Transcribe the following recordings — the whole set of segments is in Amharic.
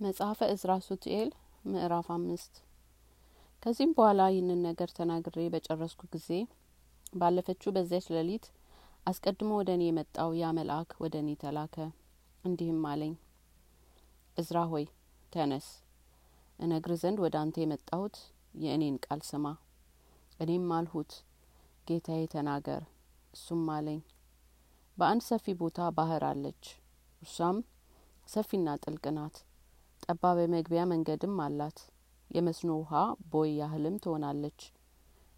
መጽሐፈ እዝራ ሱቱኤል ምዕራፍ አምስት። ከዚህም በኋላ ይህንን ነገር ተናግሬ በጨረስኩ ጊዜ ባለፈችው በዚያች ሌሊት አስቀድሞ ወደ እኔ የመጣው ያ መልአክ ወደ እኔ ተላከ እንዲህም አለኝ እዝራ ሆይ ተነስ እነግር ዘንድ ወደ አንተ የመጣሁት የእኔን ቃል ስማ እኔም አልሁት ጌታዬ ተናገር እሱም አለኝ በአንድ ሰፊ ቦታ ባህር አለች እርሷም ሰፊና ጥልቅ ናት ጠባብ የመግቢያ መንገድም አላት። የመስኖ ውሃ ቦይ ያህልም ትሆናለች።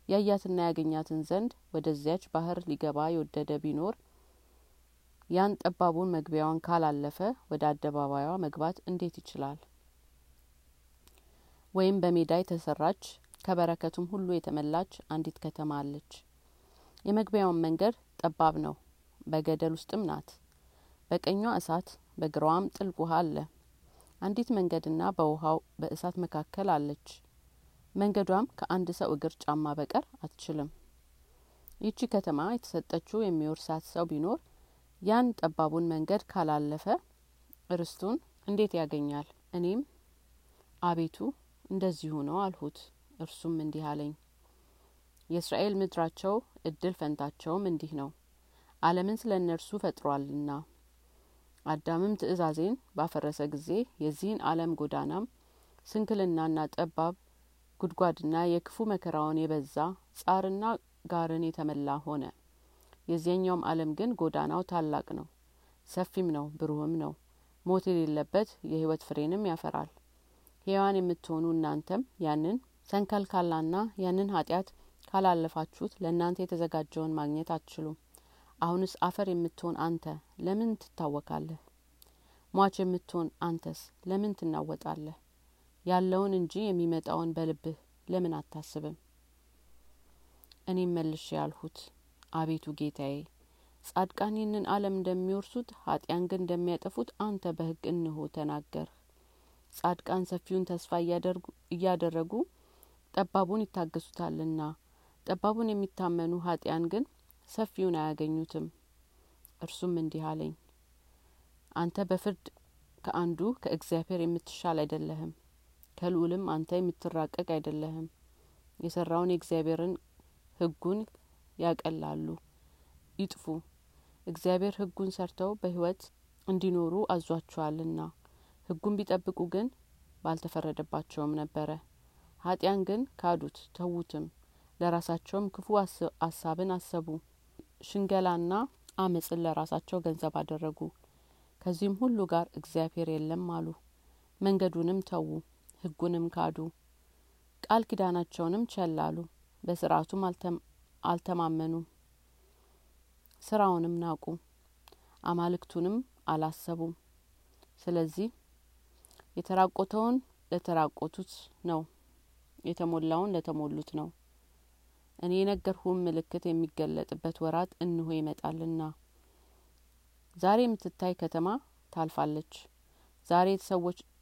ያያትና ያገኛትን ዘንድ ወደዚያች ባህር ሊገባ የወደደ ቢኖር ያን ጠባቡን መግቢያዋን ካላለፈ ወደ አደባባይዋ መግባት እንዴት ይችላል? ወይም በሜዳ የተሰራች ከበረከቱም ሁሉ የተመላች አንዲት ከተማ አለች። የመግቢያውን መንገድ ጠባብ ነው። በገደል ውስጥም ናት። በቀኟ እሳት በግራዋም ጥልቅ ውሃ አለ አንዲት መንገድና በውሃው በእሳት መካከል አለች። መንገዷም ከአንድ ሰው እግር ጫማ በቀር አትችልም። ይቺ ከተማ የተሰጠችው የሚወርሳት ሰው ቢኖር ያን ጠባቡን መንገድ ካላለፈ ርስቱን እንዴት ያገኛል? እኔም አቤቱ እንደዚሁ ነው አልሁት። እርሱም እንዲህ አለኝ። የእስራኤል ምድራቸው እድል ፈንታቸውም እንዲህ ነው። አለምን ስለ እነርሱ ፈጥሯልና አዳምም ትእዛዜን ባፈረሰ ጊዜ የዚህን አለም ጎዳናም ስንክልናና ጠባብ ጉድጓድና የክፉ መከራውን የበዛ ጻርና ጋርን የተመላ ሆነ። የዚያኛውም አለም ግን ጎዳናው ታላቅ ነው ሰፊም ነው ብሩህም ነው። ሞት የሌለበት የህይወት ፍሬንም ያፈራል። ሔዋን የምትሆኑ እናንተም ያንን ሰንከልካላና ያንን ኃጢአት ካላለፋችሁት ለእናንተ የተዘጋጀውን ማግኘት አትችሉም አሁንስ አፈር የምትሆን አንተ ለምን ትታወካለህ? ሟች የምትሆን አንተስ ለምን ትናወጣለህ? ያለውን እንጂ የሚመጣውን በልብህ ለምን አታስብም? እኔም መልሼ ያልሁት አቤቱ ጌታዬ ጻድቃን ይህንን አለም እንደሚወርሱት ኃጢያን ግን እንደሚያጠፉት አንተ በህግ እንሆ ተናገርህ። ጻድቃን ሰፊውን ተስፋ እያደረጉ ጠባቡን ይታገሱታልና ጠባቡን የሚታመኑ ኃጢያን ግን ሰፊውን አያገኙትም። እርሱም እንዲህ አለኝ አንተ በፍርድ ከአንዱ ከእግዚአብሔር የምትሻል አይደለህም። ከልኡልም አንተ የምትራቀቅ አይደለህም። የሰራውን የእግዚአብሔርን ህጉን ያቀላሉ። ይጥፉ! እግዚአብሔር ህጉን ሰርተው በህይወት እንዲኖሩ አዟቸዋልና። ህጉን ቢጠብቁ ግን ባልተፈረደባቸውም ነበረ። ኃጢያን ግን ካዱት ተዉትም። ለራሳቸውም ክፉ አሳብን አሰቡ ሽንገላና አመፅን ለራሳቸው ገንዘብ አደረጉ። ከዚህም ሁሉ ጋር እግዚአብሔር የለም አሉ። መንገዱንም ተዉ ህጉንም ካዱ። ቃል ኪዳናቸውንም ቸል አሉ በስርአቱም አልተማመኑም። ስራውንም ናቁ አማልክቱንም አላሰቡም። ስለዚህ የተራቆተውን ለተራቆቱት ነው የተሞላውን ለተሞሉት ነው እኔ የነገርሁም ምልክት የሚገለጥበት ወራት እንሆ ይመጣልና። ዛሬ የምትታይ ከተማ ታልፋለች። ዛሬ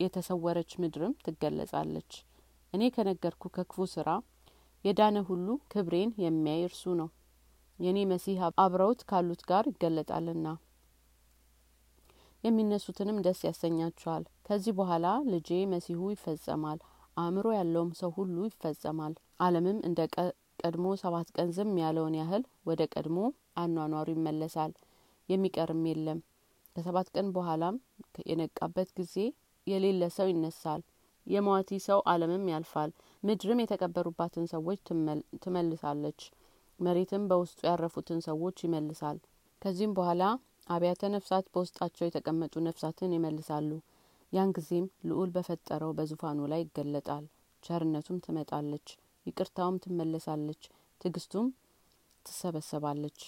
የተሰወረች ምድርም ትገለጻለች። እኔ ከነገርኩ ከክፉ ስራ የዳነ ሁሉ ክብሬን የሚያይ እርሱ ነው። የእኔ መሲህ አብረውት ካሉት ጋር ይገለጣልና። የሚነሱትንም ደስ ያሰኛቸዋል። ከዚህ በኋላ ልጄ መሲሁ ይፈጸማል። አእምሮ ያለውም ሰው ሁሉ ይፈጸማል። አለምም እንደ ቀድሞ ሰባት ቀን ዝም ያለውን ያህል ወደ ቀድሞ አኗኗሩ ይመለሳል። የሚቀርም የለም። ከሰባት ቀን በኋላም የነቃበት ጊዜ የሌለ ሰው ይነሳል። የሟቲ ሰው አለምም ያልፋል። ምድርም የተቀበሩባትን ሰዎች ትመልሳለች። መሬትም በውስጡ ያረፉትን ሰዎች ይመልሳል። ከዚህም በኋላ አብያተ ነፍሳት በውስጣቸው የተቀመጡ ነፍሳትን ይመልሳሉ። ያን ጊዜም ልኡል በፈጠረው በዙፋኑ ላይ ይገለጣል። ቸርነቱም ትመጣለች ይቅርታውም ትመለሳለች ትግስቱም ትሰበሰባለች።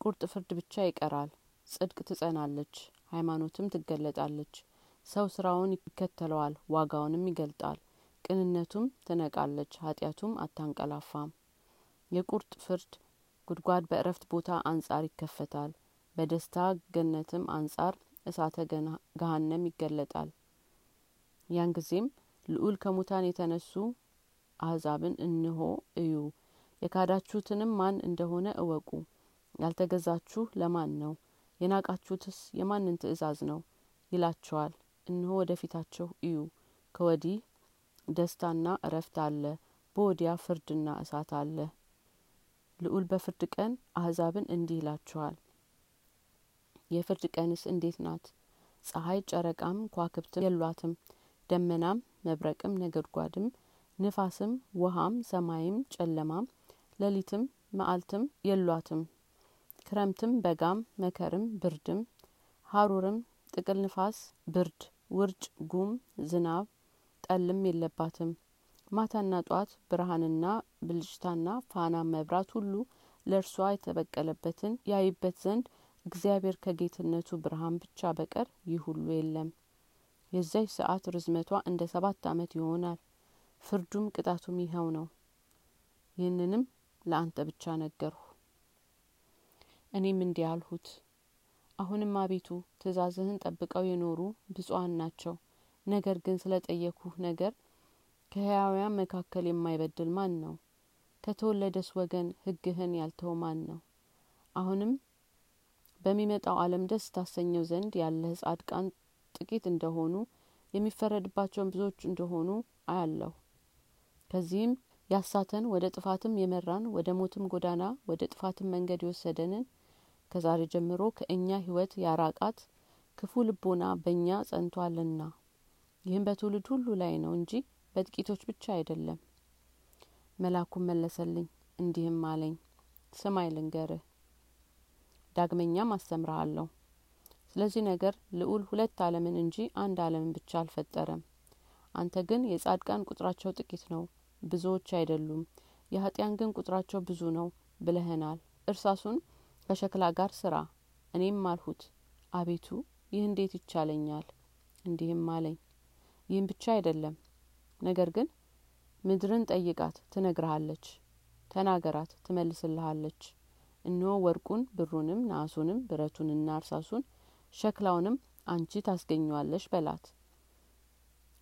ቁርጥ ፍርድ ብቻ ይቀራል ጽድቅ ትጸናለች ሃይማኖትም ትገለጣለች። ሰው ስራውን ይከተለዋል ዋጋውንም ይገልጣል ቅንነቱም ትነቃለች ኃጢአቱም አታንቀላፋም። የቁርጥ ፍርድ ጉድጓድ በእረፍት ቦታ አንጻር ይከፈታል በደስታ ገነትም አንጻር እሳተ ገሀነም ይገለጣል። ያን ጊዜም ልኡል ከሙታን የተነሱ አህዛብን እንሆ እዩ። የካዳችሁትንም ማን እንደሆነ እወቁ። ያልተገዛችሁ ለማን ነው? የናቃችሁትስ የማንን ትእዛዝ ነው? ይላቸዋል። እነሆ ወደፊታችሁ እዩ። ከወዲህ ደስታና እረፍት አለ። በወዲያ ፍርድና እሳት አለ። ልዑል በፍርድ ቀን አህዛብን እንዲህ ይላቸዋል። የፍርድ ቀንስ እንዴት ናት? ፀሐይ ጨረቃም ኳክብትም የሏትም። ደመናም መብረቅም ነጐድጓድም ንፋስም ውሀም ሰማይም ጨለማም ሌሊትም መአልትም የሏትም። ክረምትም በጋም መከርም ብርድም ሀሩርም ጥቅል ንፋስ ብርድ ውርጭ ጉም ዝናብ ጠልም የለባትም። ማታና ጧት ብርሀንና ብልጭታና ፋና መብራት ሁሉ ለእርሷ የተበቀለበትን ያይበት ዘንድ እግዚአብሔር ከጌትነቱ ብርሀን ብቻ በቀር ይህ ሁሉ የለም። የዚያች ሰዓት ርዝመቷ እንደ ሰባት አመት ይሆናል ፍርዱም ቅጣቱም ይኸው ነው። ይህንንም ለአንተ ብቻ ነገርሁ። እኔም እንዲህ አልሁት። አሁንም አቤቱ ትእዛዝህን ጠብቀው የኖሩ ብፁዓን ናቸው። ነገር ግን ስለ ጠየቅሁህ ነገር ከህያውያን መካከል የማይበድል ማን ነው? ከተወለደስ ወገን ህግህን ያልተው ማን ነው? አሁንም በሚመጣው አለም ደስ ታሰኘው ዘንድ ያለህ ጻድቃን ጥቂት እንደሆኑ የሚፈረድባቸውን ብዙዎች እንደሆኑ አያለሁ ከዚህም ያሳተን ወደ ጥፋትም የመራን ወደ ሞትም ጎዳና ወደ ጥፋትም መንገድ የወሰደንን ከዛሬ ጀምሮ ከእኛ ህይወት ያራቃት ክፉ ልቦና በእኛ ጸንቷልና። ይህም በትውልድ ሁሉ ላይ ነው እንጂ በጥቂቶች ብቻ አይደለም። መላኩም መለሰልኝ እንዲህም አለኝ ስማይ ልንገርህ ዳግመኛም አስተምርሃለሁ። ስለዚህ ነገር ልዑል ሁለት አለምን እንጂ አንድ አለምን ብቻ አልፈጠረም አንተ ግን የጻድቃን ቁጥራቸው ጥቂት ነው ብዙዎች አይደሉም። የኃጢያን ግን ቁጥራቸው ብዙ ነው ብለህናል እርሳሱን ከሸክላ ጋር ስራ እኔም አልሁት። አቤቱ ይህ እንዴት ይቻለኛል? እንዲህም አለኝ ይህም ብቻ አይደለም ነገር ግን ምድርን ጠይቃት ትነግርሃለች ተናገራት ትመልስልሃለች። እነሆ ወርቁን ብሩንም ናሱንም ብረቱንና እርሳሱን ሸክላውንም አንቺ ታስገኘዋለሽ በላት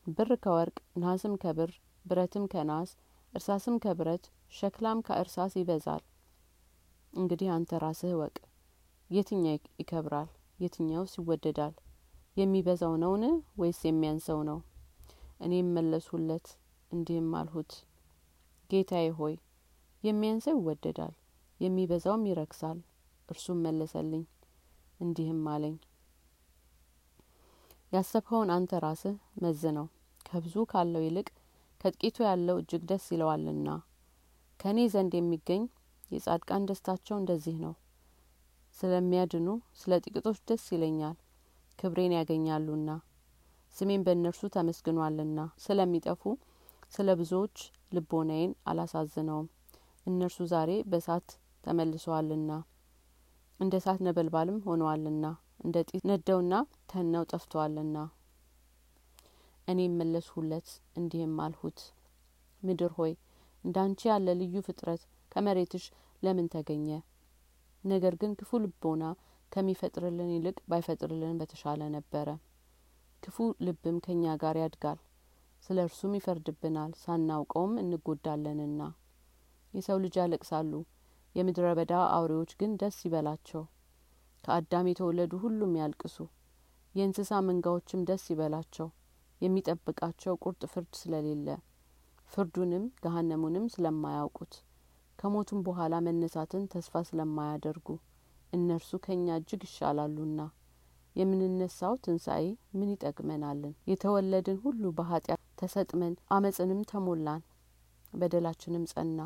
ብር ከወርቅ ናስም ከብር ብረትም ከናስ እርሳስም ከብረት ሸክላም ከእርሳስ ይበዛል። እንግዲህ አንተ ራስህ እወቅ። የትኛው ይከብራል? የትኛውስ ይወደዳል? የሚበዛው ነውን? ወይስ የሚያንሰው ነው? እኔም መለስሁለት እንዲህም አልሁት። ጌታዬ ሆይ የሚያንሰው ይወደዳል የሚበዛውም ይረክሳል። እርሱም መለሰልኝ እንዲህም አለኝ። ያሰብኸውን አንተ ራስህ መዝነው ከብዙ ካለው ይልቅ ከጥቂቱ ያለው እጅግ ደስ ይለዋልና። ከእኔ ዘንድ የሚገኝ የጻድቃን ደስታቸው እንደዚህ ነው። ስለሚያድኑ ስለ ጥቂቶች ደስ ይለኛል ክብሬን ያገኛሉና። ስሜን በእነርሱ ተመስግኗልና። ስለሚጠፉ ስለ ብዙዎች ልቦናዬን አላሳዝነውም። እነርሱ ዛሬ በእሳት ተመልሰዋልና። እንደ እሳት ነበልባልም ሆነዋልና። እንደ ጢስ ነደውና ተነው ጠፍተዋልና እኔም መለስሁለት እንዲህም አልሁት ምድር ሆይ እንዳንቺ ያለ ልዩ ፍጥረት ከመሬትሽ ለምን ተገኘ? ነገር ግን ክፉ ልቦና ከሚፈጥርልን ይልቅ ባይፈጥርልን በተሻለ ነበረ። ክፉ ልብም ከእኛ ጋር ያድጋል ስለ እርሱም ይፈርድብናል ሳናውቀውም እንጐዳለንና የሰው ልጅ ያለቅሳሉ የምድረ በዳ አውሬዎች ግን ደስ ይበላቸው። ከአዳም የተወለዱ ሁሉም ያልቅሱ የእንስሳ መንጋዎችም ደስ ይበላቸው የሚጠብቃቸው ቁርጥ ፍርድ ስለሌለ ፍርዱንም ገሀነሙንም ስለማያውቁት ከሞቱም በኋላ መነሳትን ተስፋ ስለማያደርጉ እነርሱ ከእኛ እጅግ ይሻላሉና። የምንነሳው ትንሣኤ ምን ይጠቅመናልን? የተወለድን ሁሉ በኃጢአት ተሰጥመን አመፅንም ተሞላን በደላችንም ጸና።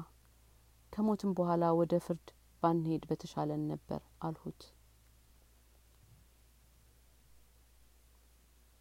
ከሞትም በኋላ ወደ ፍርድ ባንሄድ በተሻለን ነበር አልሁት